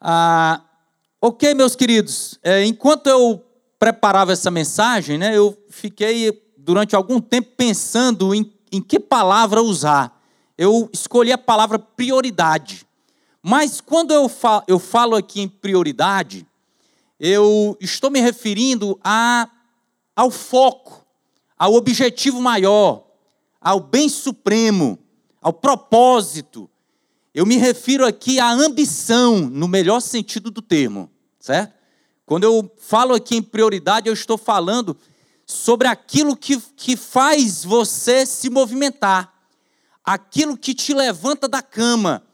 Ah, ok, meus queridos, é, enquanto eu preparava essa mensagem, né, eu fiquei durante algum tempo pensando em, em que palavra usar. Eu escolhi a palavra prioridade. Mas quando eu falo, eu falo aqui em prioridade, eu estou me referindo a, ao foco, ao objetivo maior, ao bem supremo, ao propósito, eu me refiro aqui à ambição, no melhor sentido do termo, certo? Quando eu falo aqui em prioridade, eu estou falando sobre aquilo que, que faz você se movimentar, aquilo que te levanta da cama,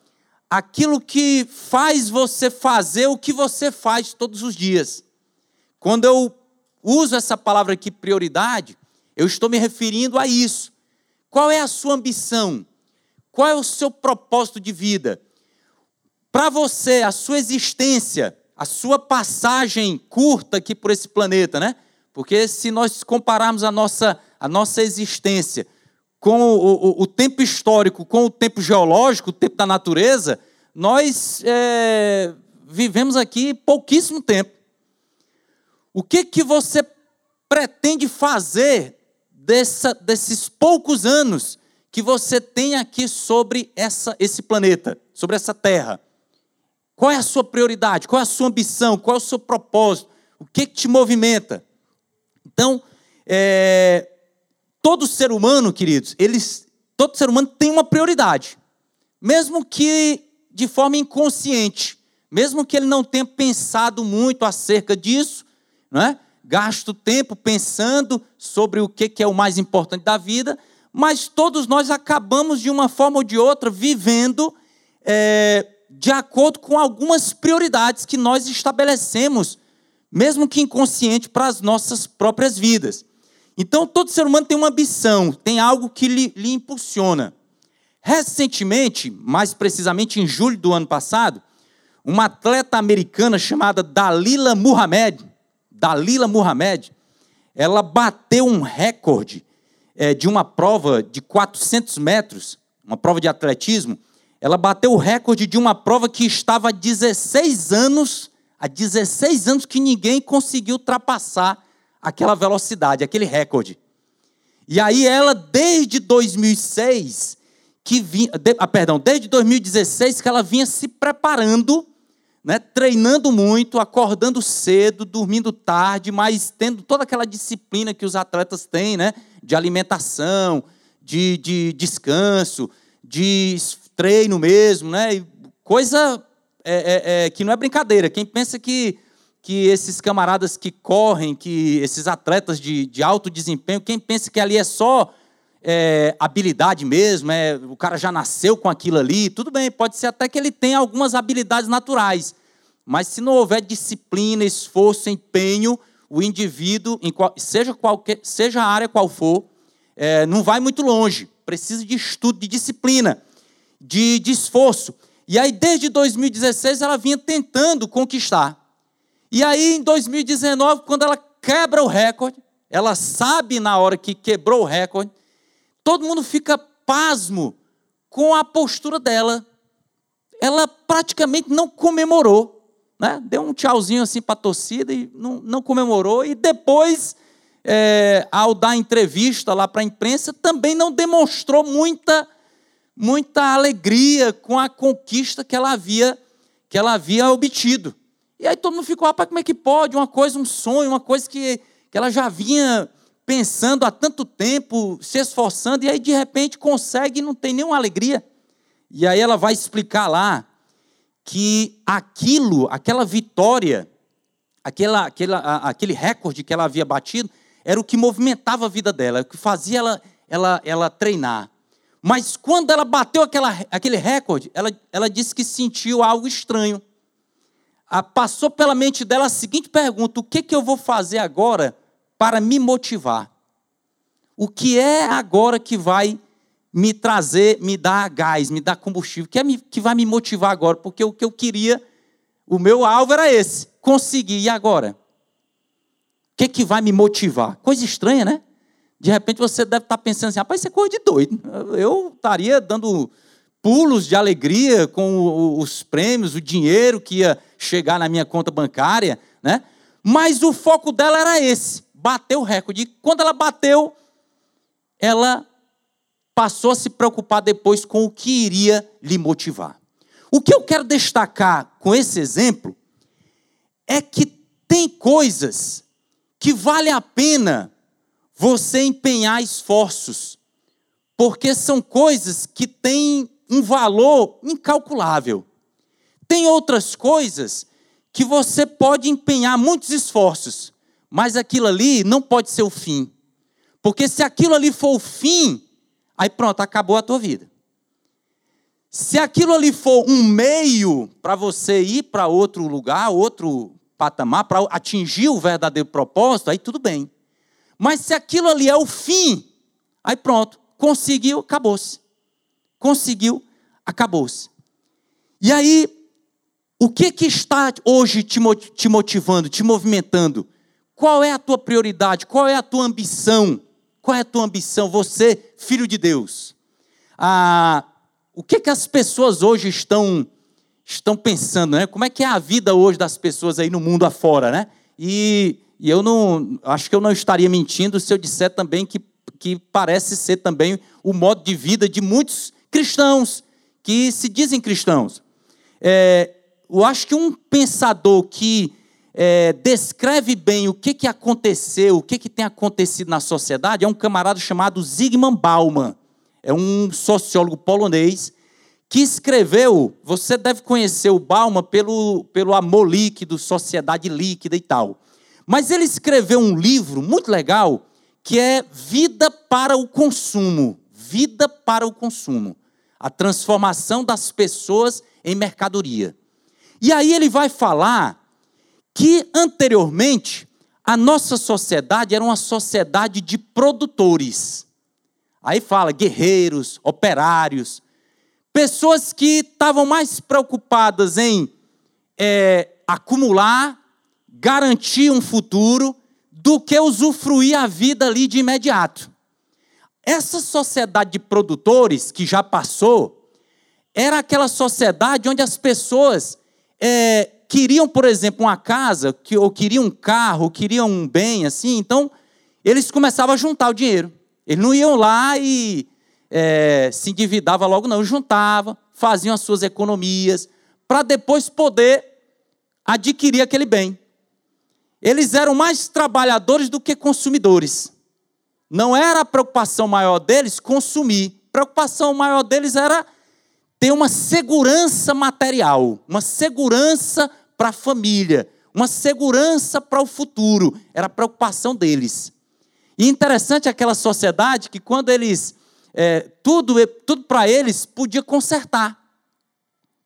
aquilo que faz você fazer o que você faz todos os dias. Quando eu uso essa palavra aqui, prioridade, eu estou me referindo a isso. Qual é a sua ambição? Qual é o seu propósito de vida? Para você, a sua existência, a sua passagem curta aqui por esse planeta, né? Porque se nós compararmos a nossa, a nossa existência com o, o, o tempo histórico, com o tempo geológico, o tempo da natureza, nós é, vivemos aqui pouquíssimo tempo. O que, que você pretende fazer dessa, desses poucos anos que você tem aqui sobre essa, esse planeta, sobre essa terra? Qual é a sua prioridade? Qual é a sua ambição? Qual é o seu propósito? O que, que te movimenta? Então, é, todo ser humano, queridos, eles, todo ser humano tem uma prioridade, mesmo que de forma inconsciente, mesmo que ele não tenha pensado muito acerca disso, não é? Gasto tempo pensando sobre o que é o mais importante da vida, mas todos nós acabamos, de uma forma ou de outra, vivendo é, de acordo com algumas prioridades que nós estabelecemos, mesmo que inconsciente, para as nossas próprias vidas. Então, todo ser humano tem uma ambição, tem algo que lhe, lhe impulsiona. Recentemente, mais precisamente em julho do ano passado, uma atleta americana chamada Dalila Muhammad, Dalila Muhammad, ela bateu um recorde é, de uma prova de 400 metros, uma prova de atletismo, ela bateu o recorde de uma prova que estava há 16 anos, há 16 anos que ninguém conseguiu ultrapassar aquela velocidade, aquele recorde. E aí ela, desde 2006, que vinha, de, ah, perdão, desde 2016 que ela vinha se preparando né, treinando muito, acordando cedo, dormindo tarde, mas tendo toda aquela disciplina que os atletas têm, né, de alimentação, de, de descanso, de treino mesmo, né, coisa é, é, é, que não é brincadeira. Quem pensa que, que esses camaradas que correm, que esses atletas de, de alto desempenho, quem pensa que ali é só é, habilidade mesmo, é, o cara já nasceu com aquilo ali, tudo bem, pode ser até que ele tenha algumas habilidades naturais, mas se não houver disciplina, esforço, empenho, o indivíduo, qual, seja, qualquer, seja a área qual for, é, não vai muito longe. Precisa de estudo, de disciplina, de, de esforço. E aí, desde 2016, ela vinha tentando conquistar. E aí, em 2019, quando ela quebra o recorde, ela sabe na hora que quebrou o recorde, todo mundo fica pasmo com a postura dela. Ela praticamente não comemorou, né? deu um tchauzinho assim para a torcida e não, não comemorou. E depois, é, ao dar entrevista lá para a imprensa, também não demonstrou muita, muita alegria com a conquista que ela havia, que ela havia obtido. E aí todo mundo ficou, rapaz, como é que pode? Uma coisa, um sonho, uma coisa que, que ela já vinha pensando há tanto tempo, se esforçando, e aí de repente consegue e não tem nenhuma alegria. E aí ela vai explicar lá que aquilo, aquela vitória, aquela, aquela, aquele recorde que ela havia batido, era o que movimentava a vida dela, o que fazia ela, ela, ela treinar. Mas quando ela bateu aquela, aquele recorde, ela, ela disse que sentiu algo estranho. passou pela mente dela a seguinte pergunta: o que, que eu vou fazer agora para me motivar. O que é agora que vai me trazer, me dar gás, me dar combustível? O que, é que vai me motivar agora? Porque o que eu queria, o meu alvo era esse, conseguir. E agora? O que, é que vai me motivar? Coisa estranha, né? De repente você deve estar pensando assim, rapaz, isso é coisa de doido. Eu estaria dando pulos de alegria com os prêmios, o dinheiro que ia chegar na minha conta bancária, né? Mas o foco dela era esse, bater o recorde. E quando ela bateu, ela passou a se preocupar depois com o que iria lhe motivar. O que eu quero destacar com esse exemplo é que tem coisas que vale a pena você empenhar esforços, porque são coisas que têm um valor incalculável. Tem outras coisas que você pode empenhar muitos esforços, mas aquilo ali não pode ser o fim. Porque se aquilo ali for o fim, aí pronto, acabou a tua vida. Se aquilo ali for um meio para você ir para outro lugar, outro patamar, para atingir o verdadeiro propósito, aí tudo bem. Mas se aquilo ali é o fim, aí pronto, conseguiu, acabou-se. Conseguiu, acabou-se. E aí, o que, que está hoje te motivando, te movimentando? Qual é a tua prioridade? Qual é a tua ambição? Qual é a tua ambição? Você, filho de Deus. Ah, o que, que as pessoas hoje estão, estão pensando, né? Como é que é a vida hoje das pessoas aí no mundo afora, né? E, e eu não, acho que eu não estaria mentindo se eu disser também que, que parece ser também o modo de vida de muitos cristãos que se dizem cristãos. É, eu acho que um pensador que é, descreve bem o que, que aconteceu, o que, que tem acontecido na sociedade, é um camarada chamado Zygmunt Bauman. É um sociólogo polonês que escreveu, você deve conhecer o Bauman pelo, pelo amor líquido, sociedade líquida e tal. Mas ele escreveu um livro muito legal que é Vida para o Consumo. Vida para o Consumo. A transformação das pessoas em mercadoria. E aí ele vai falar que anteriormente a nossa sociedade era uma sociedade de produtores. Aí fala guerreiros, operários, pessoas que estavam mais preocupadas em é, acumular, garantir um futuro, do que usufruir a vida ali de imediato. Essa sociedade de produtores que já passou, era aquela sociedade onde as pessoas é, queriam, por exemplo, uma casa, que, ou queriam um carro, ou queriam um bem, assim, então eles começavam a juntar o dinheiro. Eles não iam lá e é, se endividavam logo, não. Juntavam, faziam as suas economias, para depois poder adquirir aquele bem. Eles eram mais trabalhadores do que consumidores. Não era a preocupação maior deles consumir. A preocupação maior deles era ter uma segurança material, uma segurança para a família, uma segurança para o futuro. Era a preocupação deles. E interessante aquela sociedade que quando eles é, tudo tudo para eles podia consertar.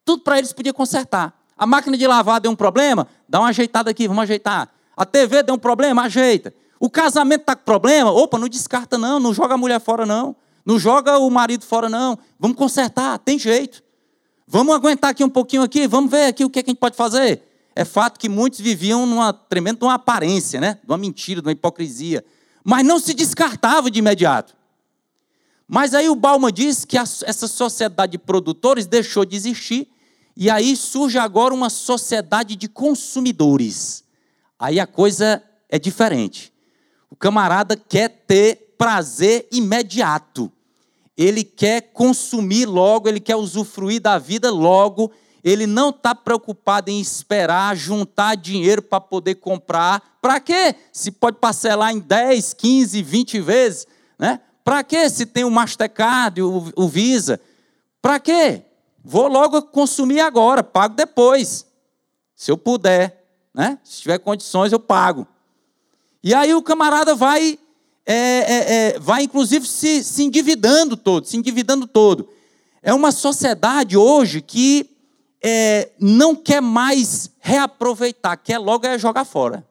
Tudo para eles podia consertar. A máquina de lavar deu um problema, dá uma ajeitada aqui, vamos ajeitar. A TV deu um problema, ajeita. O casamento está com problema, opa, não descarta não, não joga a mulher fora não. Não joga o marido fora, não. Vamos consertar, tem jeito. Vamos aguentar aqui um pouquinho aqui, vamos ver aqui o que, é que a gente pode fazer. É fato que muitos viviam numa tremenda uma aparência, né? De uma mentira, de uma hipocrisia. Mas não se descartava de imediato. Mas aí o Bauman diz que essa sociedade de produtores deixou de existir, e aí surge agora uma sociedade de consumidores. Aí a coisa é diferente. O camarada quer ter prazer imediato ele quer consumir logo, ele quer usufruir da vida logo, ele não está preocupado em esperar, juntar dinheiro para poder comprar. Para quê? Se pode parcelar em 10, 15, 20 vezes. Né? Para quê? Se tem o Mastercard, o, o Visa. Para quê? Vou logo consumir agora, pago depois. Se eu puder. Né? Se tiver condições, eu pago. E aí o camarada vai é, é, é, vai inclusive se, se endividando todo, se endividando todo. É uma sociedade hoje que é, não quer mais reaproveitar, quer logo é jogar fora.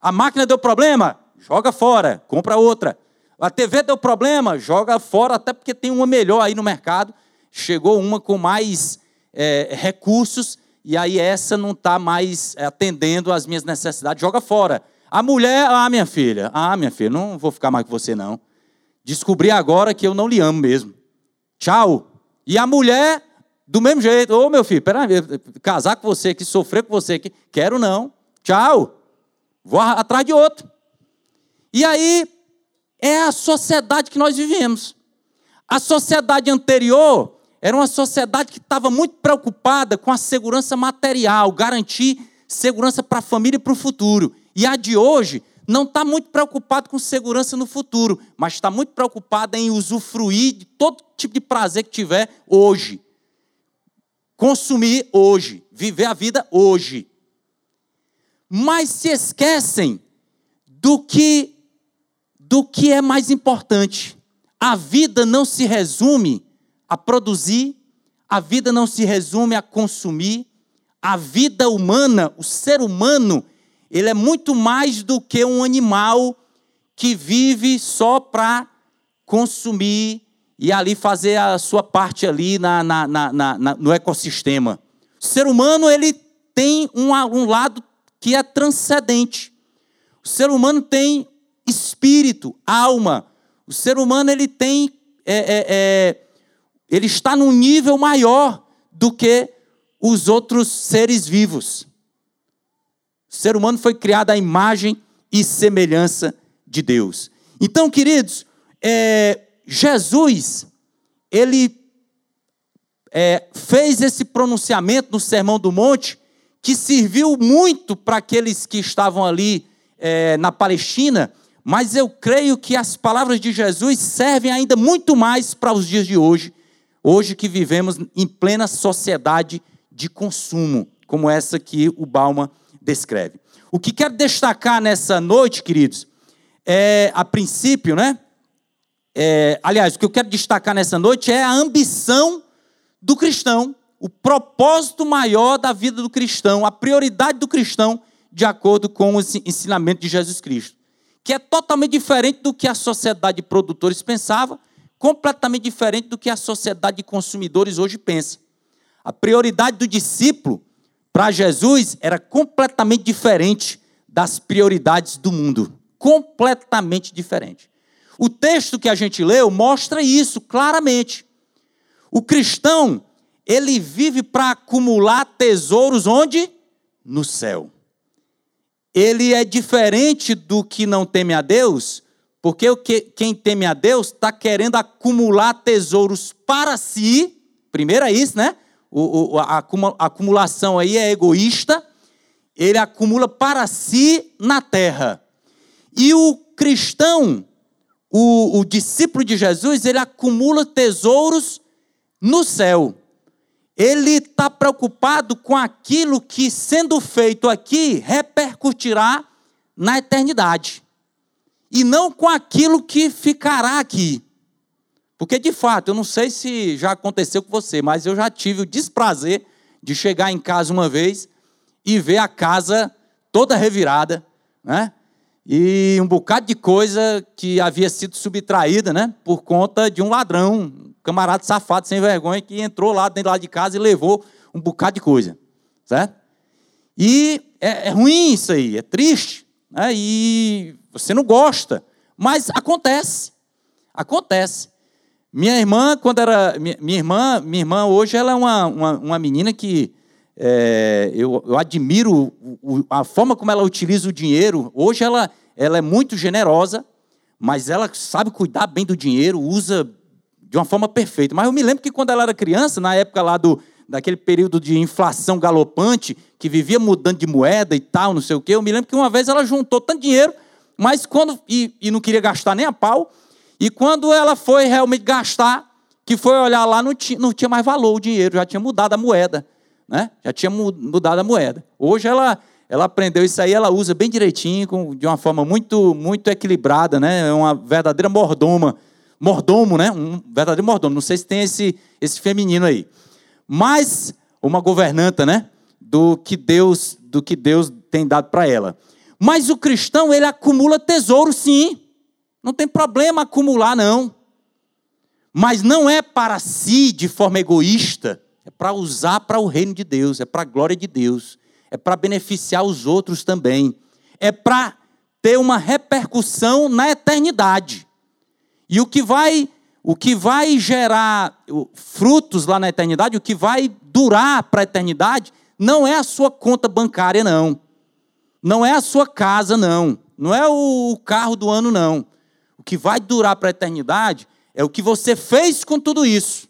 A máquina deu problema? Joga fora, compra outra. A TV deu problema? Joga fora, até porque tem uma melhor aí no mercado. Chegou uma com mais é, recursos, e aí essa não está mais atendendo às minhas necessidades, joga fora. A mulher, ah, minha filha, ah, minha filha, não vou ficar mais com você, não. Descobri agora que eu não lhe amo mesmo. Tchau. E a mulher, do mesmo jeito. Ô, meu filho, peraí, casar com você aqui, sofrer com você aqui. Quero não. Tchau. Vou atrás de outro. E aí, é a sociedade que nós vivemos. A sociedade anterior era uma sociedade que estava muito preocupada com a segurança material, garantir segurança para a família e para o futuro. E a de hoje não está muito preocupado com segurança no futuro, mas está muito preocupada em usufruir de todo tipo de prazer que tiver hoje. Consumir hoje, viver a vida hoje. Mas se esquecem do que do que é mais importante. A vida não se resume a produzir, a vida não se resume a consumir. A vida humana, o ser humano, ele é muito mais do que um animal que vive só para consumir e ali fazer a sua parte ali na, na, na, no ecossistema. O ser humano ele tem um, um lado que é transcendente. O ser humano tem espírito, alma. O ser humano ele tem, é, é, é, ele está num nível maior do que os outros seres vivos. O ser humano foi criado à imagem e semelhança de Deus. Então, queridos, é, Jesus, ele é, fez esse pronunciamento no Sermão do Monte, que serviu muito para aqueles que estavam ali é, na Palestina, mas eu creio que as palavras de Jesus servem ainda muito mais para os dias de hoje, hoje que vivemos em plena sociedade de consumo, como essa que o Balma descreve. O que quero destacar nessa noite, queridos, é, a princípio, né? É, aliás, o que eu quero destacar nessa noite é a ambição do cristão, o propósito maior da vida do cristão, a prioridade do cristão, de acordo com o ensinamento de Jesus Cristo, que é totalmente diferente do que a sociedade de produtores pensava, completamente diferente do que a sociedade de consumidores hoje pensa. A prioridade do discípulo para Jesus era completamente diferente das prioridades do mundo. Completamente diferente. O texto que a gente leu mostra isso claramente. O cristão, ele vive para acumular tesouros onde? No céu. Ele é diferente do que não teme a Deus, porque quem teme a Deus está querendo acumular tesouros para si. Primeiro é isso, né? O, o, a acumulação aí é egoísta, ele acumula para si na terra. E o cristão, o, o discípulo de Jesus, ele acumula tesouros no céu. Ele está preocupado com aquilo que, sendo feito aqui, repercutirá na eternidade. E não com aquilo que ficará aqui. Porque, de fato, eu não sei se já aconteceu com você, mas eu já tive o desprazer de chegar em casa uma vez e ver a casa toda revirada, né? E um bocado de coisa que havia sido subtraída, né? Por conta de um ladrão, um camarada safado, sem vergonha, que entrou lá dentro lá de casa e levou um bocado de coisa, certo? E é, é ruim isso aí, é triste, né? E você não gosta, mas acontece, acontece. Minha irmã, quando era. Minha, irmã, minha irmã hoje ela é uma, uma, uma menina que é, eu, eu, admiro o, a forma como ela utiliza o dinheiro. Hoje ela, ela é muito generosa, mas ela sabe cuidar bem do dinheiro, usa de uma forma perfeita. Mas eu me lembro que quando ela era criança, na época lá do, daquele período de inflação galopante, que vivia mudando de moeda e tal, não sei o quê, eu me lembro que uma vez ela juntou tanto dinheiro, mas quando. e, e não queria gastar nem a pau. E quando ela foi realmente gastar, que foi olhar lá, não tinha, não tinha mais valor o dinheiro, já tinha mudado a moeda. Né? Já tinha mudado a moeda. Hoje ela, ela aprendeu isso aí, ela usa bem direitinho, com, de uma forma muito, muito equilibrada, né? É uma verdadeira mordoma. Mordomo, né? Um verdadeiro mordomo. Não sei se tem esse, esse feminino aí. Mas uma governanta, né? Do que Deus, do que Deus tem dado para ela. Mas o cristão, ele acumula tesouro, sim. Não tem problema acumular, não. Mas não é para si de forma egoísta, é para usar para o reino de Deus, é para a glória de Deus, é para beneficiar os outros também, é para ter uma repercussão na eternidade. E o que vai o que vai gerar frutos lá na eternidade, o que vai durar para a eternidade, não é a sua conta bancária, não. Não é a sua casa, não. Não é o carro do ano, não. Que vai durar para a eternidade é o que você fez com tudo isso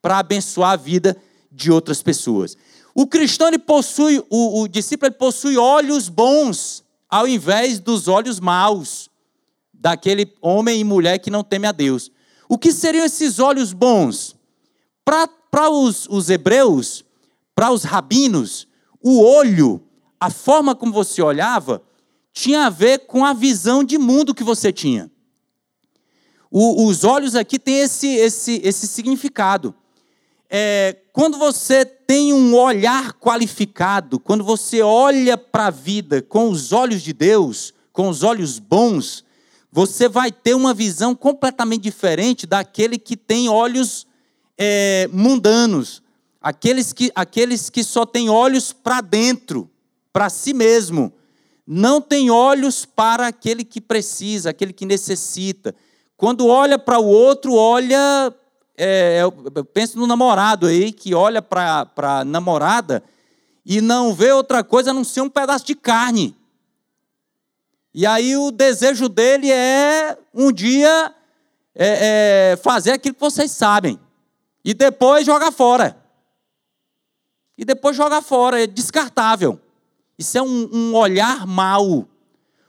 para abençoar a vida de outras pessoas. O cristão ele possui, o, o discípulo ele possui olhos bons, ao invés dos olhos maus daquele homem e mulher que não teme a Deus. O que seriam esses olhos bons? Para os, os hebreus, para os rabinos, o olho, a forma como você olhava, tinha a ver com a visão de mundo que você tinha. O, os olhos aqui têm esse, esse, esse significado. É, quando você tem um olhar qualificado, quando você olha para a vida com os olhos de Deus, com os olhos bons, você vai ter uma visão completamente diferente daquele que tem olhos é, mundanos, aqueles que, aqueles que só têm olhos para dentro, para si mesmo, não tem olhos para aquele que precisa, aquele que necessita. Quando olha para o outro, olha é, eu penso no namorado aí que olha para a namorada e não vê outra coisa a não ser um pedaço de carne. E aí o desejo dele é um dia é, é, fazer aquilo que vocês sabem. E depois jogar fora. E depois jogar fora, é descartável. Isso é um, um olhar mau.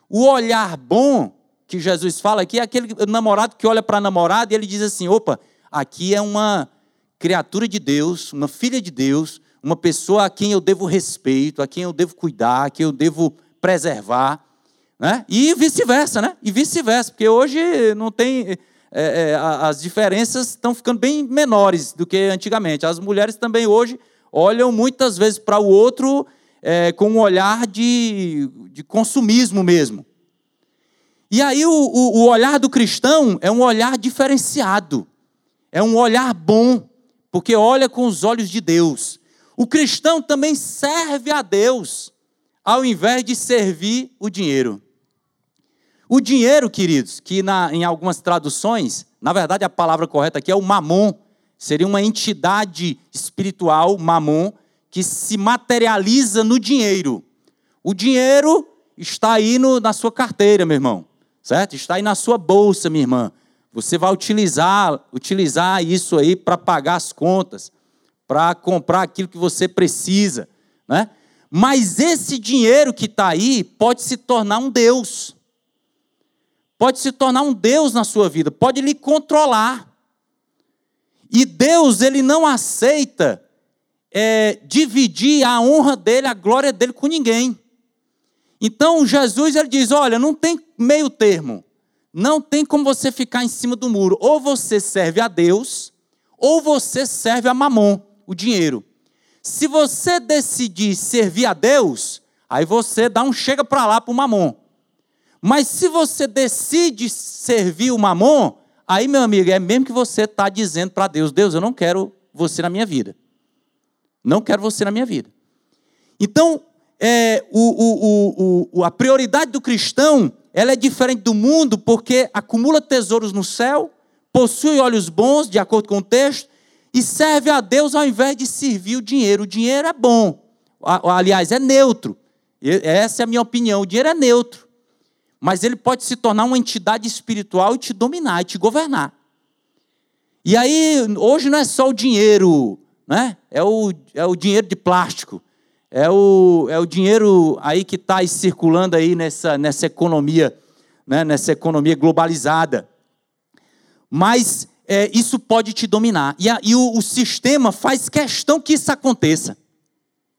O olhar bom que Jesus fala aqui é aquele namorado que olha para a namorada e ele diz assim: opa, aqui é uma criatura de Deus, uma filha de Deus, uma pessoa a quem eu devo respeito, a quem eu devo cuidar, a quem eu devo preservar. Né? E vice-versa, né? E vice-versa, porque hoje não tem. É, é, as diferenças estão ficando bem menores do que antigamente. As mulheres também hoje olham muitas vezes para o outro é, com um olhar de, de consumismo mesmo. E aí o, o, o olhar do cristão é um olhar diferenciado. É um olhar bom, porque olha com os olhos de Deus. O cristão também serve a Deus, ao invés de servir o dinheiro. O dinheiro, queridos, que na, em algumas traduções, na verdade a palavra correta aqui é o mamon, seria uma entidade espiritual, mamon, que se materializa no dinheiro. O dinheiro está aí no, na sua carteira, meu irmão, certo? Está aí na sua bolsa, minha irmã. Você vai utilizar, utilizar isso aí para pagar as contas, para comprar aquilo que você precisa, né? Mas esse dinheiro que está aí pode se tornar um Deus. Pode se tornar um Deus na sua vida, pode lhe controlar. E Deus, ele não aceita é, dividir a honra dele, a glória dele com ninguém. Então Jesus ele diz: olha, não tem meio termo. Não tem como você ficar em cima do muro. Ou você serve a Deus, ou você serve a Mamon, o dinheiro. Se você decidir servir a Deus, aí você dá um chega para lá para o Mamon. Mas se você decide servir o Mamon, aí, meu amigo, é mesmo que você está dizendo para Deus: Deus, eu não quero você na minha vida. Não quero você na minha vida. Então, é, o, o, o, a prioridade do cristão ela é diferente do mundo porque acumula tesouros no céu, possui olhos bons, de acordo com o texto, e serve a Deus ao invés de servir o dinheiro. O dinheiro é bom, aliás, é neutro. Essa é a minha opinião. O dinheiro é neutro, mas ele pode se tornar uma entidade espiritual e te dominar, e te governar. E aí, hoje não é só o dinheiro, né? é, o, é o dinheiro de plástico é o, é o dinheiro aí que está circulando aí nessa, nessa economia, né, nessa economia globalizada. Mas é, isso pode te dominar. E, a, e o, o, sistema faz questão que isso aconteça.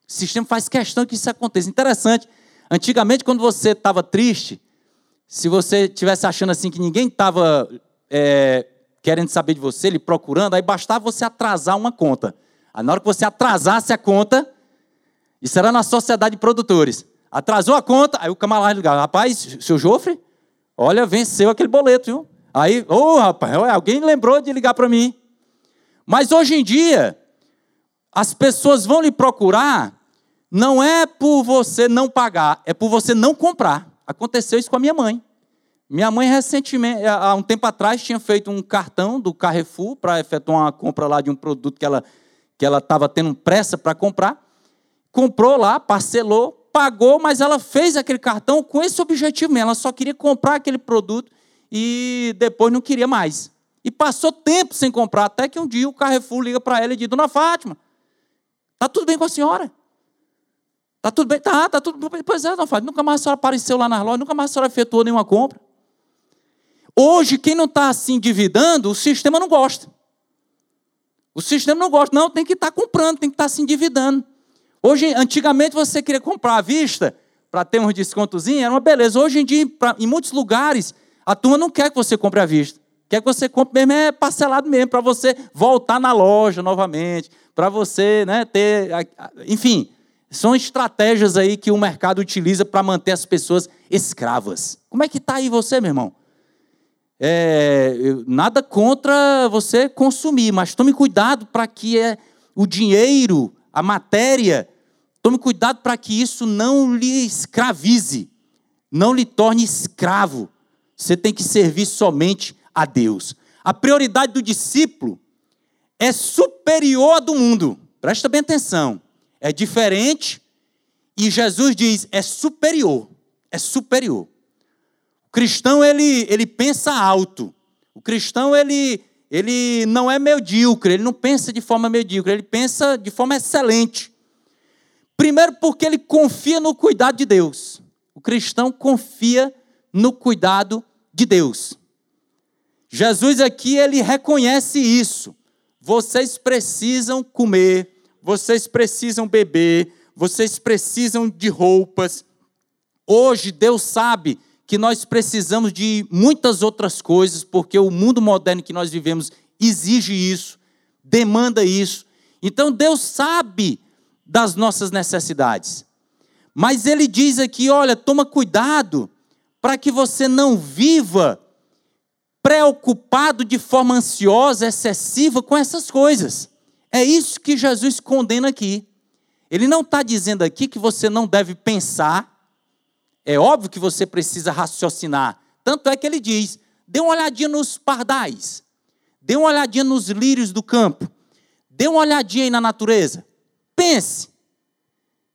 O sistema faz questão que isso aconteça. Interessante. Antigamente, quando você estava triste, se você estivesse achando assim que ninguém estava é, querendo saber de você, lhe procurando, aí bastava você atrasar uma conta. Aí, na hora que você atrasasse a conta, isso era na sociedade de produtores. Atrasou a conta, aí o camarada ligava, rapaz, seu Jofre, olha, venceu aquele boleto, viu? Aí, ô oh, rapaz, alguém lembrou de ligar para mim. Mas hoje em dia, as pessoas vão lhe procurar, não é por você não pagar, é por você não comprar. Aconteceu isso com a minha mãe. Minha mãe recentemente, há um tempo atrás, tinha feito um cartão do Carrefour para efetuar uma compra lá de um produto que ela que ela estava tendo pressa para comprar. Comprou lá, parcelou, pagou, mas ela fez aquele cartão com esse objetivo mesmo. Ela só queria comprar aquele produto e depois não queria mais. E passou tempo sem comprar, até que um dia o Carrefour liga para ela e diz: Dona Fátima, tá tudo bem com a senhora? Tá tudo bem? Tá, tá tudo bem. Pois é, Dona Fátima, nunca mais a senhora apareceu lá na loja, nunca mais a senhora efetuou nenhuma compra. Hoje, quem não está se endividando, o sistema não gosta. O sistema não gosta, não, tem que estar tá comprando, tem que estar tá se endividando. Hoje, antigamente, você queria comprar à vista para ter um descontozinho, era uma beleza. Hoje em dia, pra, em muitos lugares, a turma não quer que você compre à vista. Quer que você compre mesmo, é parcelado mesmo, para você voltar na loja novamente, para você né, ter. Enfim, são estratégias aí que o mercado utiliza para manter as pessoas escravas. Como é que está aí você, meu irmão? É, nada contra você consumir, mas tome cuidado para que é, o dinheiro, a matéria, tome cuidado para que isso não lhe escravize, não lhe torne escravo. Você tem que servir somente a Deus. A prioridade do discípulo é superior à do mundo. Presta bem atenção. É diferente e Jesus diz: é superior. É superior cristão ele, ele pensa alto. O cristão ele, ele não é medíocre, ele não pensa de forma medíocre, ele pensa de forma excelente. Primeiro porque ele confia no cuidado de Deus. O cristão confia no cuidado de Deus. Jesus aqui ele reconhece isso. Vocês precisam comer, vocês precisam beber, vocês precisam de roupas. Hoje Deus sabe que nós precisamos de muitas outras coisas, porque o mundo moderno que nós vivemos exige isso, demanda isso. Então Deus sabe das nossas necessidades. Mas ele diz aqui: olha, toma cuidado para que você não viva preocupado de forma ansiosa, excessiva com essas coisas. É isso que Jesus condena aqui. Ele não está dizendo aqui que você não deve pensar, é óbvio que você precisa raciocinar. Tanto é que ele diz: dê uma olhadinha nos pardais, dê uma olhadinha nos lírios do campo, dê uma olhadinha aí na natureza. Pense: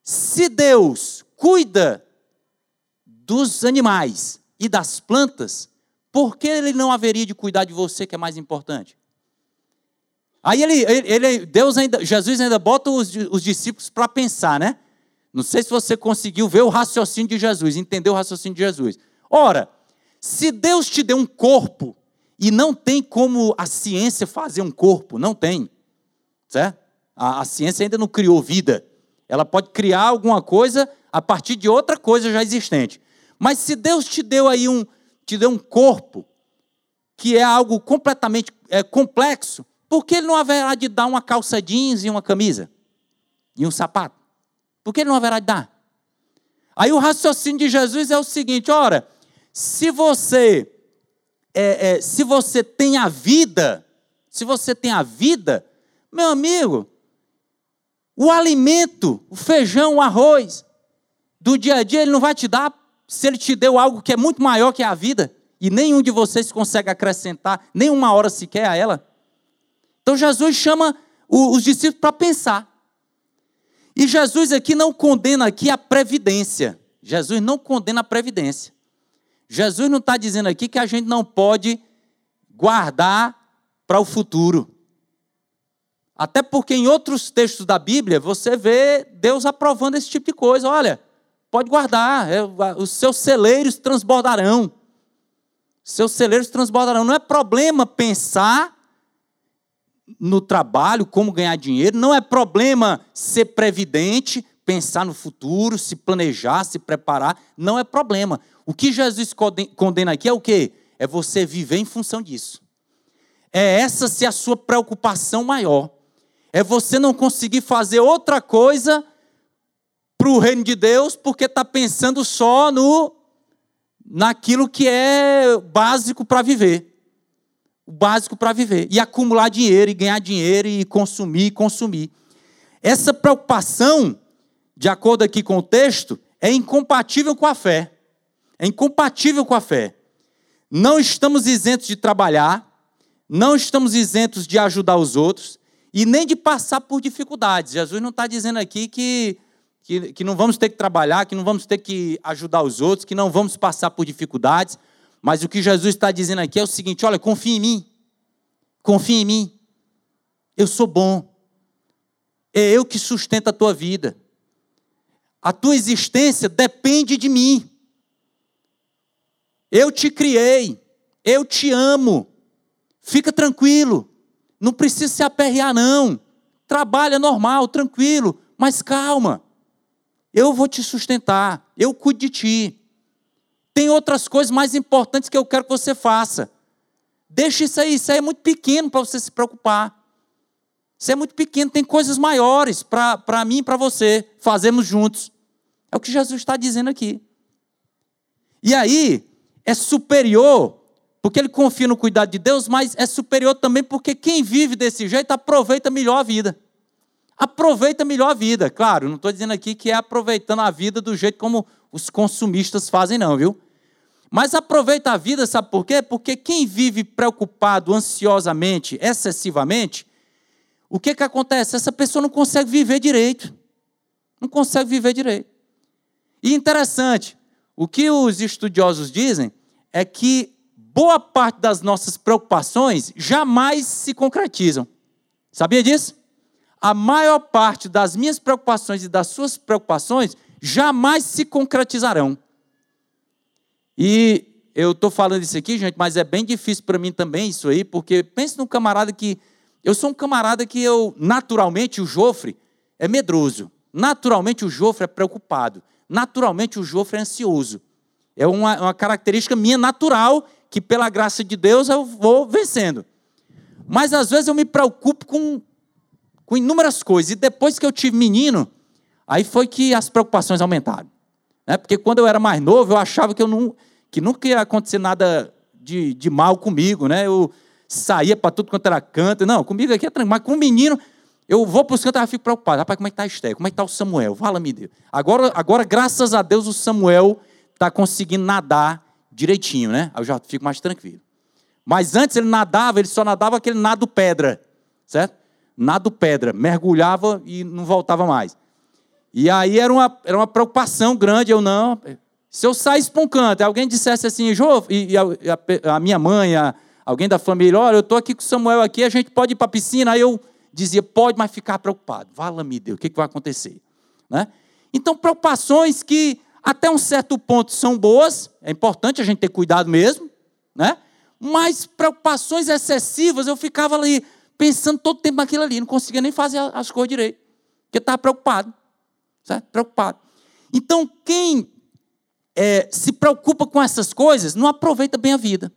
se Deus cuida dos animais e das plantas, por que ele não haveria de cuidar de você, que é mais importante? Aí ele, ele Deus ainda, Jesus ainda bota os, os discípulos para pensar, né? Não sei se você conseguiu ver o raciocínio de Jesus, entender o raciocínio de Jesus. Ora, se Deus te deu um corpo e não tem como a ciência fazer um corpo, não tem, certo? A, a ciência ainda não criou vida. Ela pode criar alguma coisa a partir de outra coisa já existente. Mas se Deus te deu aí um, te deu um corpo que é algo completamente é, complexo, por que ele não haverá de dar uma calça jeans e uma camisa e um sapato? Por que ele não haverá de dar? Aí o raciocínio de Jesus é o seguinte: ora, se você é, é, se você tem a vida, se você tem a vida, meu amigo, o alimento, o feijão, o arroz do dia a dia, ele não vai te dar se ele te deu algo que é muito maior que a vida e nenhum de vocês consegue acrescentar nem uma hora sequer a ela. Então Jesus chama os discípulos para pensar. E Jesus aqui não condena aqui a previdência. Jesus não condena a previdência. Jesus não está dizendo aqui que a gente não pode guardar para o futuro. Até porque em outros textos da Bíblia você vê Deus aprovando esse tipo de coisa. Olha, pode guardar, é, os seus celeiros transbordarão. Seus celeiros transbordarão. Não é problema pensar no trabalho, como ganhar dinheiro, não é problema ser previdente, pensar no futuro, se planejar, se preparar, não é problema. O que Jesus condena aqui é o quê? É você viver em função disso. É essa ser a sua preocupação maior. É você não conseguir fazer outra coisa para o reino de Deus porque está pensando só no naquilo que é básico para viver o básico para viver. E acumular dinheiro, e ganhar dinheiro, e consumir, e consumir. Essa preocupação, de acordo aqui com o texto, é incompatível com a fé. É incompatível com a fé. não estamos isentos de trabalhar, não estamos isentos de ajudar os outros e nem de passar por dificuldades. Jesus não está dizendo aqui que, que, que não vamos ter que trabalhar, que não vamos ter que ajudar os outros, que não vamos passar por dificuldades, mas o que Jesus está dizendo aqui é o seguinte: olha, confia em mim, confia em mim, eu sou bom, é eu que sustento a tua vida, a tua existência depende de mim. Eu te criei, eu te amo. Fica tranquilo, não precisa se aperrear, não. Trabalha normal, tranquilo, mas calma. Eu vou te sustentar, eu cuido de ti. Tem outras coisas mais importantes que eu quero que você faça. Deixa isso aí, isso aí é muito pequeno para você se preocupar. Isso é muito pequeno, tem coisas maiores para mim e para você fazermos juntos. É o que Jesus está dizendo aqui. E aí, é superior, porque ele confia no cuidado de Deus, mas é superior também porque quem vive desse jeito aproveita melhor a vida. Aproveita melhor a vida. Claro, não estou dizendo aqui que é aproveitando a vida do jeito como os consumistas fazem, não, viu? Mas aproveita a vida, sabe por quê? Porque quem vive preocupado ansiosamente, excessivamente, o que, que acontece? Essa pessoa não consegue viver direito. Não consegue viver direito. E interessante, o que os estudiosos dizem é que boa parte das nossas preocupações jamais se concretizam. Sabia disso? A maior parte das minhas preocupações e das suas preocupações jamais se concretizarão. E eu estou falando isso aqui, gente, mas é bem difícil para mim também isso aí, porque pense num camarada que. Eu sou um camarada que eu, naturalmente, o Jofre é medroso. Naturalmente, o Jofre é preocupado naturalmente o Jofre é ansioso. É uma, uma característica minha natural que, pela graça de Deus, eu vou vencendo. Mas às vezes eu me preocupo com, com inúmeras coisas. E depois que eu tive menino, aí foi que as preocupações aumentaram. Né? Porque quando eu era mais novo, eu achava que, eu não, que nunca ia acontecer nada de, de mal comigo. Né? Eu saía para tudo quanto era canto. Não, comigo aqui é tranquilo. Mas com o menino, eu vou para os cantos e fico preocupado. Rapaz, como é que está a Esté? Como é que está o Samuel? Fala-me Deus. Agora, agora, graças a Deus, o Samuel está conseguindo nadar direitinho, né? Aí eu já fico mais tranquilo. Mas antes ele nadava, ele só nadava aquele nado pedra, certo? Nado pedra, mergulhava e não voltava mais. E aí era uma, era uma preocupação grande, eu não. Se eu saísse para um canto, alguém dissesse assim, Jô, e, a, a, a, minha mãe, a, alguém da família, olha, eu estou aqui com o Samuel aqui, a gente pode ir para a piscina, aí eu dizia, pode, mas ficar preocupado. Vala-me Deus, o que, que vai acontecer? Né? Então, preocupações que até um certo ponto são boas, é importante a gente ter cuidado mesmo, né? mas preocupações excessivas, eu ficava ali pensando todo o tempo naquilo ali, não conseguia nem fazer as coisas direito, porque estava preocupado, certo? preocupado. Então, quem é, se preocupa com essas coisas, não aproveita bem a vida.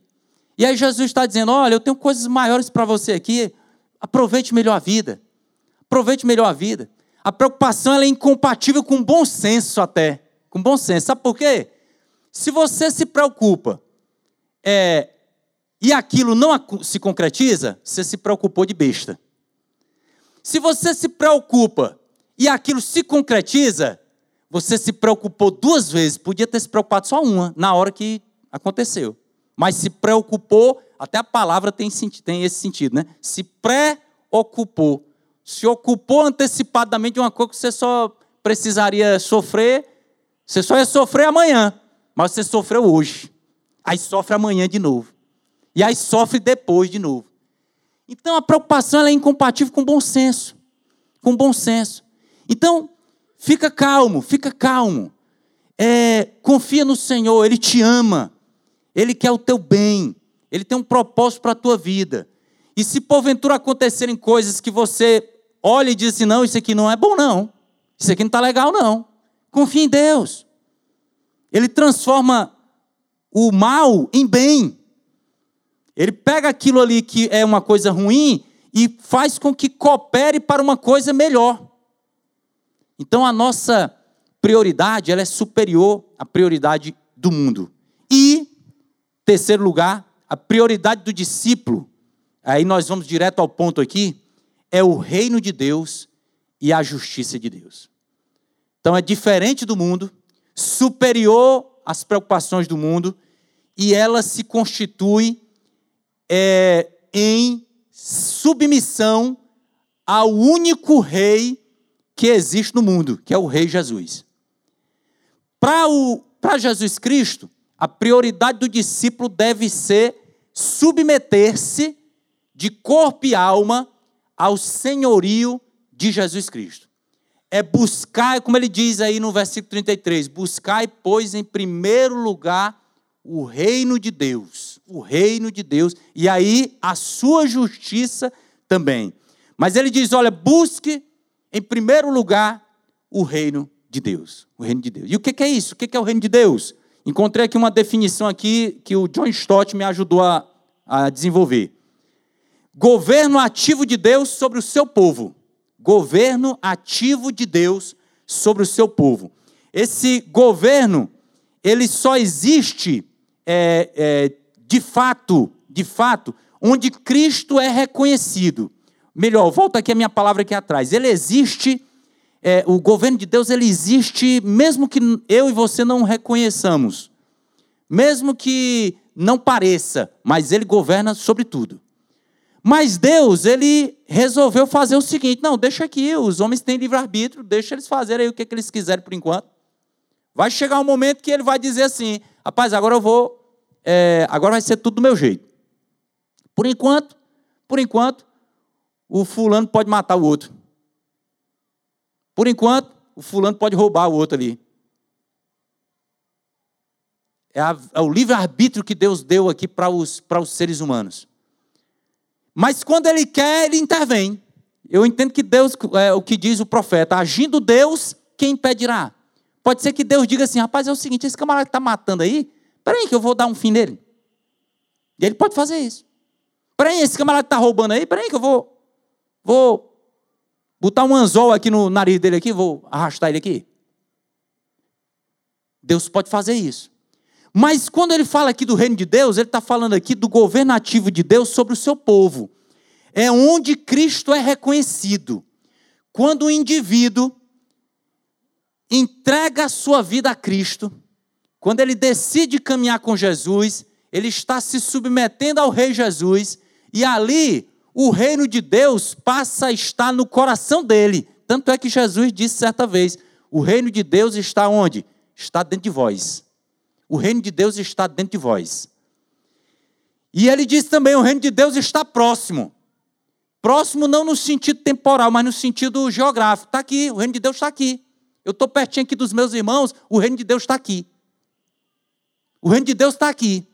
E aí Jesus está dizendo, olha, eu tenho coisas maiores para você aqui, Aproveite melhor a vida. Aproveite melhor a vida. A preocupação é incompatível com bom senso até. Com bom senso. Sabe por quê? Se você se preocupa é, e aquilo não se concretiza, você se preocupou de besta. Se você se preocupa e aquilo se concretiza, você se preocupou duas vezes. Podia ter se preocupado só uma, na hora que aconteceu. Mas se preocupou até a palavra tem, tem esse sentido, né? Se preocupou. Se ocupou antecipadamente de uma coisa que você só precisaria sofrer, você só ia sofrer amanhã, mas você sofreu hoje. Aí sofre amanhã de novo. E aí sofre depois de novo. Então a preocupação é incompatível com bom senso. Com bom senso. Então, fica calmo, fica calmo. É, confia no Senhor, Ele te ama. Ele quer o teu bem. Ele tem um propósito para a tua vida. E se porventura acontecerem coisas que você olha e diz assim: não, isso aqui não é bom, não. Isso aqui não está legal, não. Confia em Deus. Ele transforma o mal em bem. Ele pega aquilo ali que é uma coisa ruim e faz com que coopere para uma coisa melhor. Então a nossa prioridade ela é superior à prioridade do mundo. E, terceiro lugar, a prioridade do discípulo, aí nós vamos direto ao ponto aqui, é o reino de Deus e a justiça de Deus. Então é diferente do mundo, superior às preocupações do mundo e ela se constitui é, em submissão ao único rei que existe no mundo, que é o Rei Jesus. Para Jesus Cristo, a prioridade do discípulo deve ser submeter-se de corpo e alma ao senhorio de Jesus Cristo. É buscar, como ele diz aí no versículo 33, buscai, pois, em primeiro lugar o reino de Deus, o reino de Deus, e aí a sua justiça também. Mas ele diz: olha, busque em primeiro lugar o reino de Deus, o reino de Deus. E o que é isso? O que é o reino de Deus? Encontrei aqui uma definição aqui que o John Stott me ajudou a, a desenvolver. Governo ativo de Deus sobre o seu povo. Governo ativo de Deus sobre o seu povo. Esse governo, ele só existe é, é, de fato, de fato, onde Cristo é reconhecido. Melhor, volta aqui a minha palavra aqui atrás. Ele existe, é, o governo de Deus, ele existe mesmo que eu e você não reconheçamos. Mesmo que não pareça, mas ele governa sobre tudo. Mas Deus, ele resolveu fazer o seguinte: não, deixa aqui, os homens têm livre-arbítrio, deixa eles fazerem aí o que, que eles quiserem por enquanto. Vai chegar um momento que ele vai dizer assim: rapaz, agora eu vou, é, agora vai ser tudo do meu jeito. Por enquanto, por enquanto, o fulano pode matar o outro. Por enquanto, o fulano pode roubar o outro ali. É, a, é o livre-arbítrio que Deus deu aqui para os, para os seres humanos. Mas quando Ele quer, Ele intervém. Eu entendo que Deus, é o que diz o profeta, agindo Deus, quem impedirá? Pode ser que Deus diga assim, rapaz, é o seguinte, esse camarada que está matando aí, peraí que eu vou dar um fim nele. E ele pode fazer isso. Peraí, esse camarada que está roubando aí, peraí que eu vou, vou botar um anzol aqui no nariz dele aqui, vou arrastar ele aqui. Deus pode fazer isso. Mas quando ele fala aqui do reino de Deus, ele está falando aqui do governativo de Deus sobre o seu povo. É onde Cristo é reconhecido. Quando o indivíduo entrega a sua vida a Cristo, quando ele decide caminhar com Jesus, ele está se submetendo ao Rei Jesus, e ali o reino de Deus passa a estar no coração dele. Tanto é que Jesus disse certa vez: o reino de Deus está onde? Está dentro de vós. O reino de Deus está dentro de vós. E ele disse também: o reino de Deus está próximo. Próximo não no sentido temporal, mas no sentido geográfico. Está aqui, o reino de Deus está aqui. Eu estou pertinho aqui dos meus irmãos, o reino de Deus está aqui. O reino de Deus está aqui.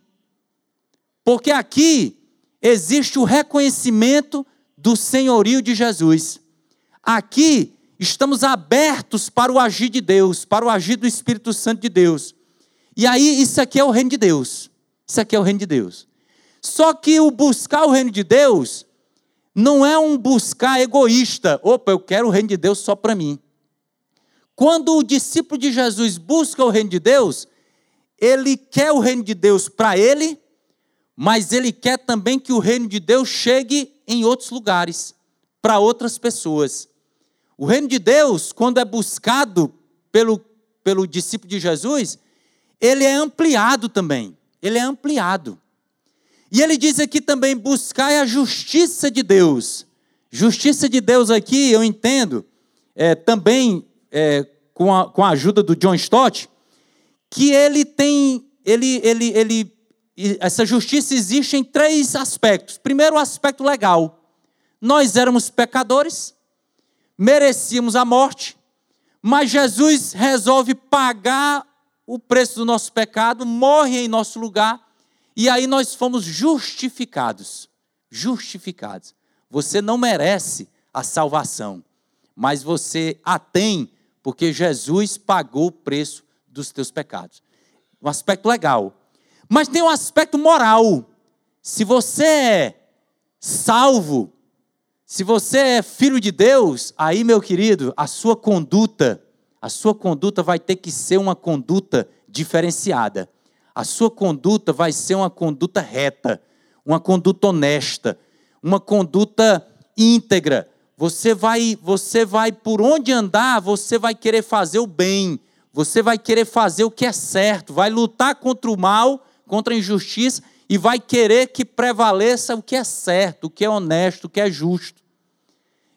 Porque aqui existe o reconhecimento do senhorio de Jesus. Aqui estamos abertos para o agir de Deus, para o agir do Espírito Santo de Deus. E aí, isso aqui é o reino de Deus. Isso aqui é o reino de Deus. Só que o buscar o reino de Deus não é um buscar egoísta. Opa, eu quero o reino de Deus só para mim. Quando o discípulo de Jesus busca o reino de Deus, ele quer o reino de Deus para ele, mas ele quer também que o reino de Deus chegue em outros lugares, para outras pessoas. O reino de Deus, quando é buscado pelo, pelo discípulo de Jesus, ele é ampliado também. Ele é ampliado. E ele diz aqui também: buscai a justiça de Deus. Justiça de Deus aqui, eu entendo, é, também é, com, a, com a ajuda do John Stott, que ele tem, ele, ele, ele, essa justiça existe em três aspectos. Primeiro, o aspecto legal. Nós éramos pecadores, merecíamos a morte, mas Jesus resolve pagar o preço do nosso pecado, morre em nosso lugar, e aí nós fomos justificados. Justificados. Você não merece a salvação, mas você a tem porque Jesus pagou o preço dos teus pecados. Um aspecto legal. Mas tem um aspecto moral. Se você é salvo, se você é filho de Deus, aí, meu querido, a sua conduta, a sua conduta vai ter que ser uma conduta diferenciada. A sua conduta vai ser uma conduta reta, uma conduta honesta, uma conduta íntegra, você vai, você vai por onde andar, você vai querer fazer o bem, você vai querer fazer o que é certo, vai lutar contra o mal contra a injustiça e vai querer que prevaleça o que é certo, o que é honesto, o que é justo.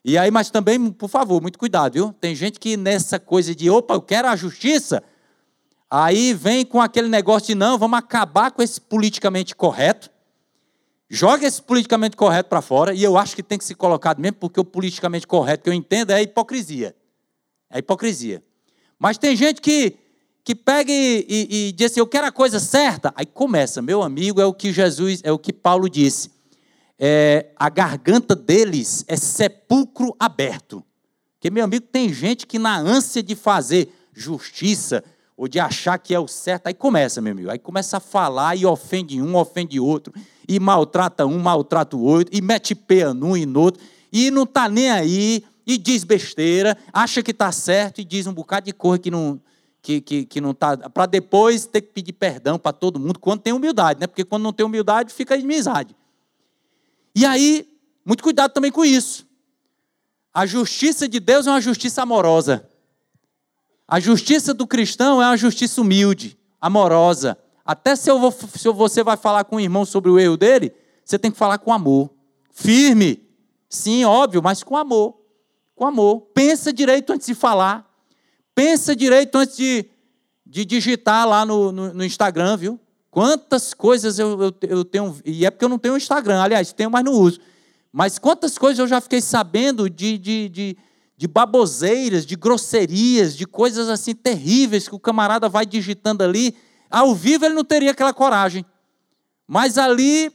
E aí, mas também, por favor, muito cuidado, viu? Tem gente que nessa coisa de, opa, eu quero a justiça, aí vem com aquele negócio de, não, vamos acabar com esse politicamente correto, joga esse politicamente correto para fora, e eu acho que tem que ser colocado mesmo, porque o politicamente correto que eu entendo é hipocrisia. É hipocrisia. Mas tem gente que, que pega e, e, e diz assim, eu quero a coisa certa, aí começa, meu amigo, é o que Jesus, é o que Paulo disse é, a garganta deles é sepulcro aberto. Porque, meu amigo, tem gente que na ânsia de fazer justiça ou de achar que é o certo, aí começa, meu amigo, aí começa a falar e ofende um, ofende outro, e maltrata um, maltrata o outro, e mete pé num e no outro, e não está nem aí, e diz besteira, acha que está certo e diz um bocado de coisa que não que, que, que não está. Para depois ter que pedir perdão para todo mundo, quando tem humildade, né? Porque quando não tem humildade, fica inimizade. E aí, muito cuidado também com isso. A justiça de Deus é uma justiça amorosa. A justiça do cristão é uma justiça humilde, amorosa. Até se, vou, se você vai falar com o irmão sobre o erro dele, você tem que falar com amor. Firme. Sim, óbvio, mas com amor. Com amor. Pensa direito antes de falar. Pensa direito antes de, de digitar lá no, no, no Instagram, viu? Quantas coisas eu, eu, eu, tenho. E é porque eu não tenho Instagram, aliás, tenho, mas não uso. Mas quantas coisas eu já fiquei sabendo de, de, de, de baboseiras, de grosserias, de coisas assim terríveis que o camarada vai digitando ali. Ao vivo ele não teria aquela coragem. Mas ali,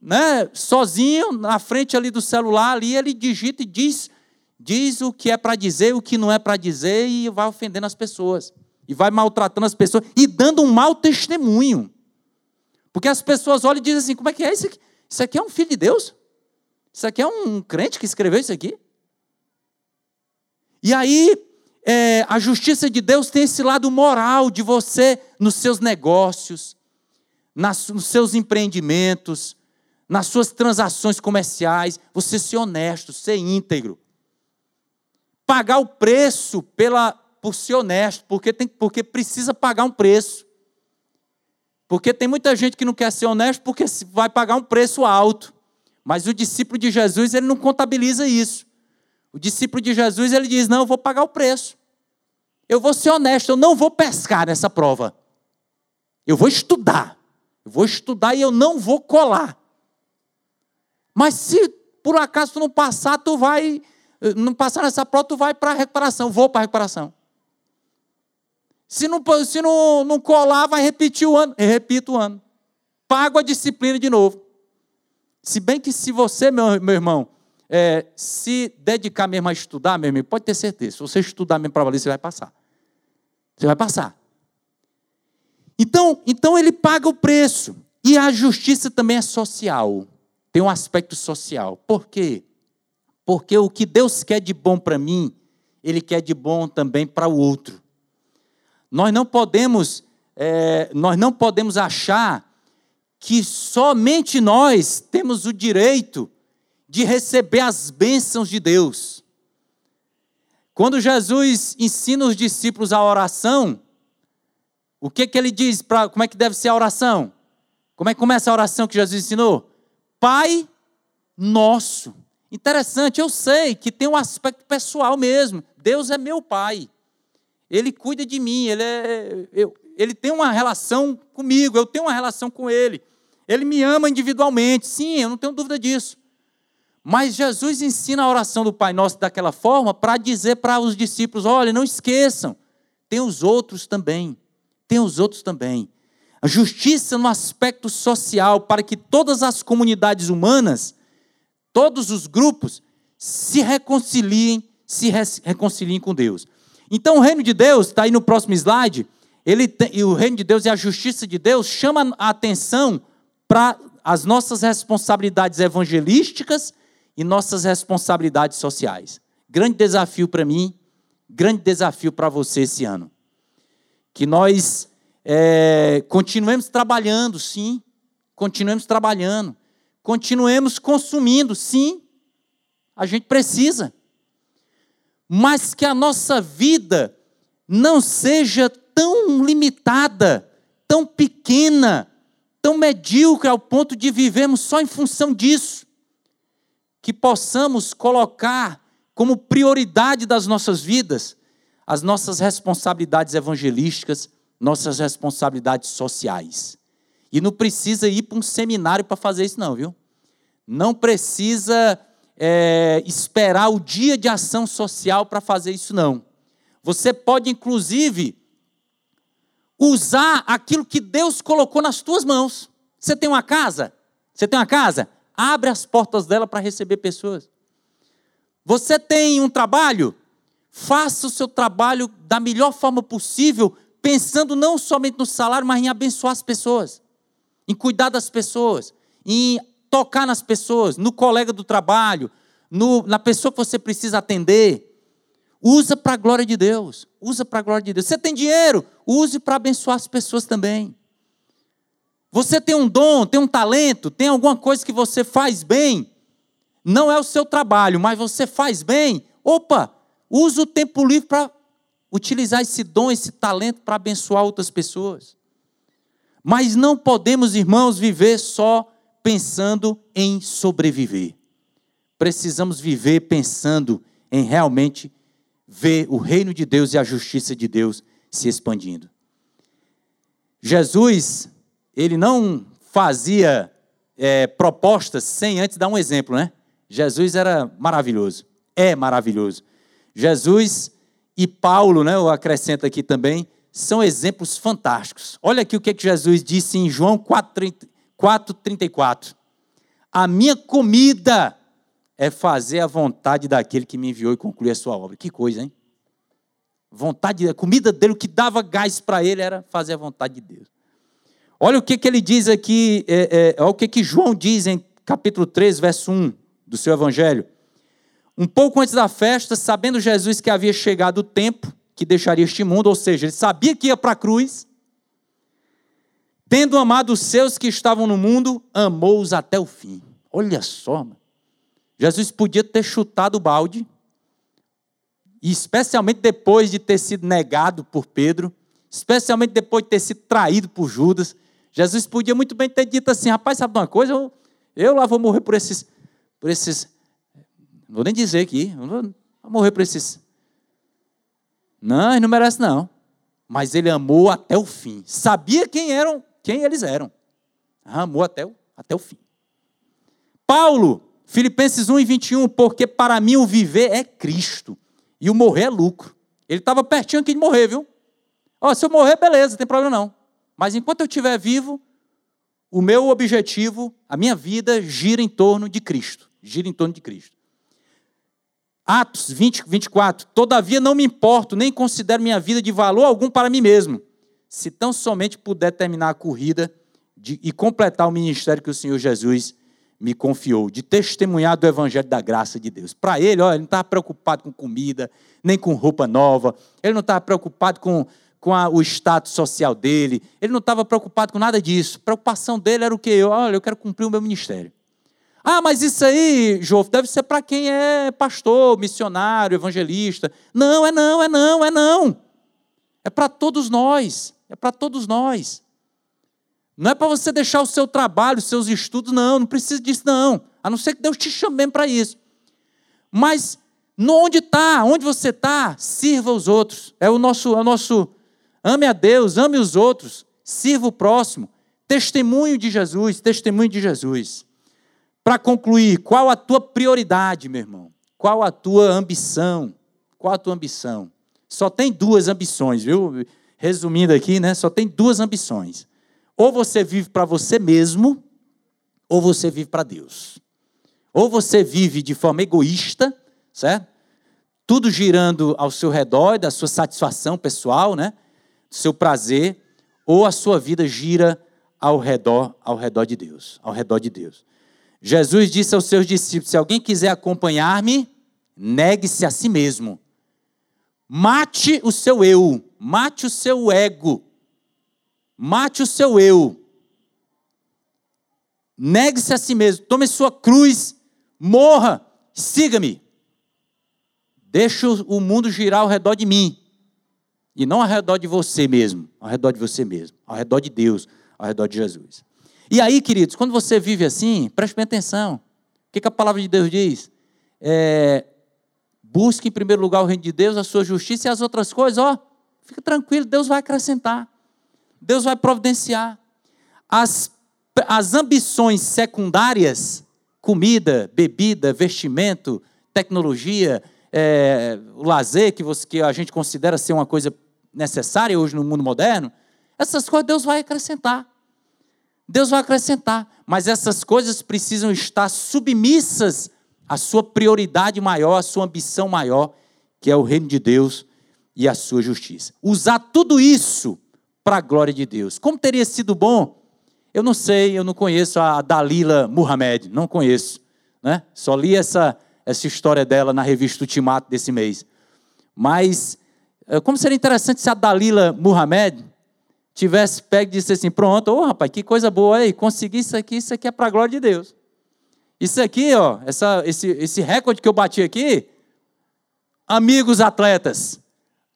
né, sozinho, na frente ali do celular, ali ele digita e diz, diz o que é para dizer, o que não é para dizer e vai ofendendo as pessoas e vai maltratando as pessoas e dando um mau testemunho. Porque as pessoas olham e dizem assim: como é que é isso aqui? Isso aqui é um filho de Deus? Isso aqui é um crente que escreveu isso aqui? E aí, é, a justiça de Deus tem esse lado moral de você nos seus negócios, nas, nos seus empreendimentos, nas suas transações comerciais, você ser honesto, ser íntegro. Pagar o preço pela, por ser honesto, porque, tem, porque precisa pagar um preço. Porque tem muita gente que não quer ser honesto porque vai pagar um preço alto. Mas o discípulo de Jesus, ele não contabiliza isso. O discípulo de Jesus, ele diz: Não, eu vou pagar o preço. Eu vou ser honesto, eu não vou pescar nessa prova. Eu vou estudar. Eu vou estudar e eu não vou colar. Mas se por acaso tu não passar, tu vai. Não passar nessa prova, tu vai para a recuperação. Vou para a recuperação. Se não, se não, não colar, vai repetir o ano. Repito o ano. Pago a disciplina de novo. Se bem que se você, meu, meu irmão, é, se dedicar mesmo a estudar, meu irmão, pode ter certeza. Se você estudar mesmo para valer, você vai passar. Você vai passar. Então, então ele paga o preço. E a justiça também é social. Tem um aspecto social. Por quê? Porque o que Deus quer de bom para mim, Ele quer de bom também para o outro. Nós não podemos, é, nós não podemos achar que somente nós temos o direito de receber as bênçãos de Deus. Quando Jesus ensina os discípulos a oração, o que, que ele diz para como é que deve ser a oração? Como é que começa a oração que Jesus ensinou? Pai nosso. Interessante, eu sei que tem um aspecto pessoal mesmo. Deus é meu pai. Ele cuida de mim, ele, é, eu, ele tem uma relação comigo, eu tenho uma relação com ele. Ele me ama individualmente, sim, eu não tenho dúvida disso. Mas Jesus ensina a oração do Pai Nosso daquela forma para dizer para os discípulos: olha, não esqueçam, tem os outros também, tem os outros também. A justiça no aspecto social, para que todas as comunidades humanas, todos os grupos, se reconciliem, se reconciliem com Deus. Então, o reino de Deus, está aí no próximo slide, ele tem, e o reino de Deus e a justiça de Deus chama a atenção para as nossas responsabilidades evangelísticas e nossas responsabilidades sociais. Grande desafio para mim, grande desafio para você esse ano. Que nós é, continuemos trabalhando, sim, continuemos trabalhando, continuemos consumindo, sim, a gente precisa mas que a nossa vida não seja tão limitada, tão pequena, tão medíocre ao ponto de vivermos só em função disso, que possamos colocar como prioridade das nossas vidas as nossas responsabilidades evangelísticas, nossas responsabilidades sociais. E não precisa ir para um seminário para fazer isso, não, viu? Não precisa é, esperar o dia de ação social para fazer isso, não. Você pode, inclusive, usar aquilo que Deus colocou nas tuas mãos. Você tem uma casa? Você tem uma casa? Abre as portas dela para receber pessoas. Você tem um trabalho? Faça o seu trabalho da melhor forma possível, pensando não somente no salário, mas em abençoar as pessoas, em cuidar das pessoas, em tocar nas pessoas, no colega do trabalho, no, na pessoa que você precisa atender. Usa para a glória de Deus. Usa para a glória de Deus. Você tem dinheiro? Use para abençoar as pessoas também. Você tem um dom, tem um talento, tem alguma coisa que você faz bem. Não é o seu trabalho, mas você faz bem. Opa, usa o tempo livre para utilizar esse dom, esse talento para abençoar outras pessoas. Mas não podemos, irmãos, viver só pensando em sobreviver. Precisamos viver pensando em realmente ver o reino de Deus e a justiça de Deus se expandindo. Jesus, ele não fazia é, propostas sem antes dar um exemplo, né? Jesus era maravilhoso, é maravilhoso. Jesus e Paulo, né, eu acrescento aqui também, são exemplos fantásticos. Olha aqui o que, é que Jesus disse em João 4,34. A minha comida é fazer a vontade daquele que me enviou e concluir a sua obra. Que coisa, hein? Vontade, a comida dele, o que dava gás para ele era fazer a vontade de Deus. Olha o que, que ele diz aqui, é, é, olha o que, que João diz em capítulo 3, verso 1 do seu evangelho. Um pouco antes da festa, sabendo Jesus que havia chegado o tempo que deixaria este mundo, ou seja, ele sabia que ia para a cruz, tendo amado os seus que estavam no mundo, amou-os até o fim. Olha só. Jesus podia ter chutado o balde, e especialmente depois de ter sido negado por Pedro, especialmente depois de ter sido traído por Judas, Jesus podia muito bem ter dito assim: rapaz, sabe uma coisa? Eu, eu lá vou morrer por esses. Por esses não vou nem dizer aqui, vou, vou morrer por esses. Não, ele não merece, não. Mas ele amou até o fim. Sabia quem eram, quem eles eram. Amou até o, até o fim. Paulo, Filipenses 1 e 21, porque para mim o viver é Cristo e o morrer é lucro. Ele estava pertinho aqui de morrer, viu? Ó, se eu morrer, beleza, não tem problema não. Mas enquanto eu estiver vivo, o meu objetivo, a minha vida gira em torno de Cristo. Gira em torno de Cristo. Atos 20, 24. Todavia não me importo, nem considero minha vida de valor algum para mim mesmo, se tão somente puder terminar a corrida de, e completar o ministério que o Senhor Jesus me confiou de testemunhar do evangelho da graça de Deus. Para ele, ó, ele não estava preocupado com comida, nem com roupa nova, ele não estava preocupado com, com a, o status social dele, ele não estava preocupado com nada disso. A preocupação dele era o quê? Olha, eu quero cumprir o meu ministério. Ah, mas isso aí, Jô, deve ser para quem é pastor, missionário, evangelista. Não, é não, é não, é não. É para todos nós. É para todos nós. Não é para você deixar o seu trabalho, os seus estudos, não, não precisa disso, não. A não ser que Deus te chame mesmo para isso. Mas onde está, onde você está, sirva os outros. É o nosso, é o nosso ame a Deus, ame os outros, sirva o próximo. Testemunho de Jesus, testemunho de Jesus. Para concluir, qual a tua prioridade, meu irmão? Qual a tua ambição? Qual a tua ambição? Só tem duas ambições, viu? Resumindo aqui, né? Só tem duas ambições. Ou você vive para você mesmo, ou você vive para Deus. Ou você vive de forma egoísta, certo? Tudo girando ao seu redor, da sua satisfação pessoal, né? Do seu prazer, ou a sua vida gira ao redor, ao redor de Deus, ao redor de Deus. Jesus disse aos seus discípulos: Se alguém quiser acompanhar-me, negue-se a si mesmo. Mate o seu eu, mate o seu ego, Mate o seu eu. Negue-se a si mesmo. Tome sua cruz. Morra. Siga-me. Deixe o mundo girar ao redor de mim. E não ao redor de você mesmo. Ao redor de você mesmo. Ao redor de Deus. Ao redor de Jesus. E aí, queridos, quando você vive assim, preste bem atenção. O que, que a palavra de Deus diz? É, busque em primeiro lugar o reino de Deus, a sua justiça e as outras coisas, ó, fica tranquilo, Deus vai acrescentar. Deus vai providenciar. As, as ambições secundárias, comida, bebida, vestimento, tecnologia, é, o lazer que, você, que a gente considera ser uma coisa necessária hoje no mundo moderno, essas coisas Deus vai acrescentar. Deus vai acrescentar, mas essas coisas precisam estar submissas à sua prioridade maior, à sua ambição maior, que é o reino de Deus e a sua justiça. Usar tudo isso para a glória de Deus. Como teria sido bom? Eu não sei, eu não conheço a Dalila Muhammad, não conheço. Né? Só li essa, essa história dela na revista Ultimato desse mês. Mas, eh, como seria interessante se a Dalila Muhammad tivesse pego e disse assim: Pronto, ô oh, rapaz, que coisa boa aí, consegui isso aqui, isso aqui é para a glória de Deus. Isso aqui, ó, essa, esse, esse recorde que eu bati aqui, amigos atletas,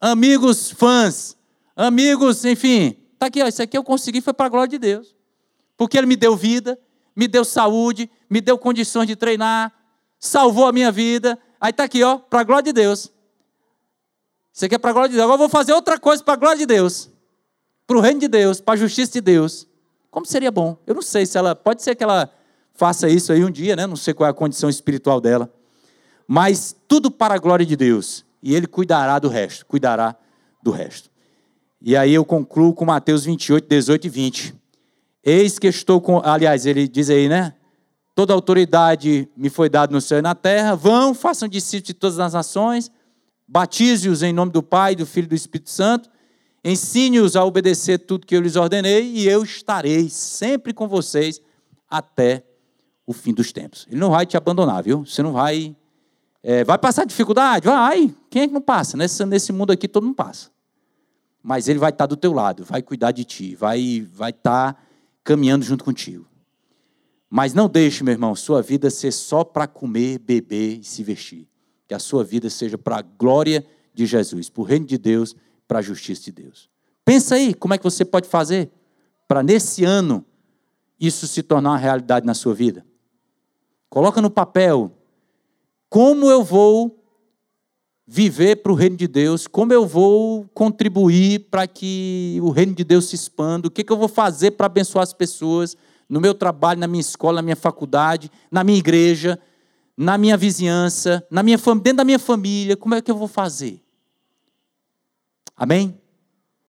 amigos fãs, amigos, enfim, tá aqui, ó, isso aqui eu consegui foi para a glória de Deus. Porque ele me deu vida, me deu saúde, me deu condições de treinar, salvou a minha vida. Aí tá aqui, ó, para a glória de Deus. Isso aqui é para a glória de Deus. Agora eu vou fazer outra coisa para a glória de Deus para o reino de Deus, para a justiça de Deus. Como seria bom? Eu não sei se ela. Pode ser que ela faça isso aí um dia, né? Não sei qual é a condição espiritual dela. Mas tudo para a glória de Deus. E Ele cuidará do resto. Cuidará do resto. E aí eu concluo com Mateus 28, 18 e 20. Eis que estou com. Aliás, ele diz aí, né? Toda autoridade me foi dada no céu e na terra. Vão, façam discípulos de todas as nações. Batize-os em nome do Pai, do Filho e do Espírito Santo Ensine-os a obedecer tudo que eu lhes ordenei, e eu estarei sempre com vocês até o fim dos tempos. Ele não vai te abandonar, viu? Você não vai. É, vai passar dificuldade? Vai. Quem é que não passa? Nesse, nesse mundo aqui todo mundo passa. Mas ele vai estar do teu lado, vai cuidar de ti, vai, vai estar caminhando junto contigo. Mas não deixe, meu irmão, sua vida ser só para comer, beber e se vestir. Que a sua vida seja para a glória de Jesus, para o reino de Deus para a justiça de Deus. Pensa aí como é que você pode fazer para nesse ano isso se tornar uma realidade na sua vida. Coloca no papel como eu vou viver para o reino de Deus, como eu vou contribuir para que o reino de Deus se expanda, o que, que eu vou fazer para abençoar as pessoas no meu trabalho, na minha escola, na minha faculdade, na minha igreja, na minha vizinhança, na minha dentro da minha família, como é que eu vou fazer? Amém?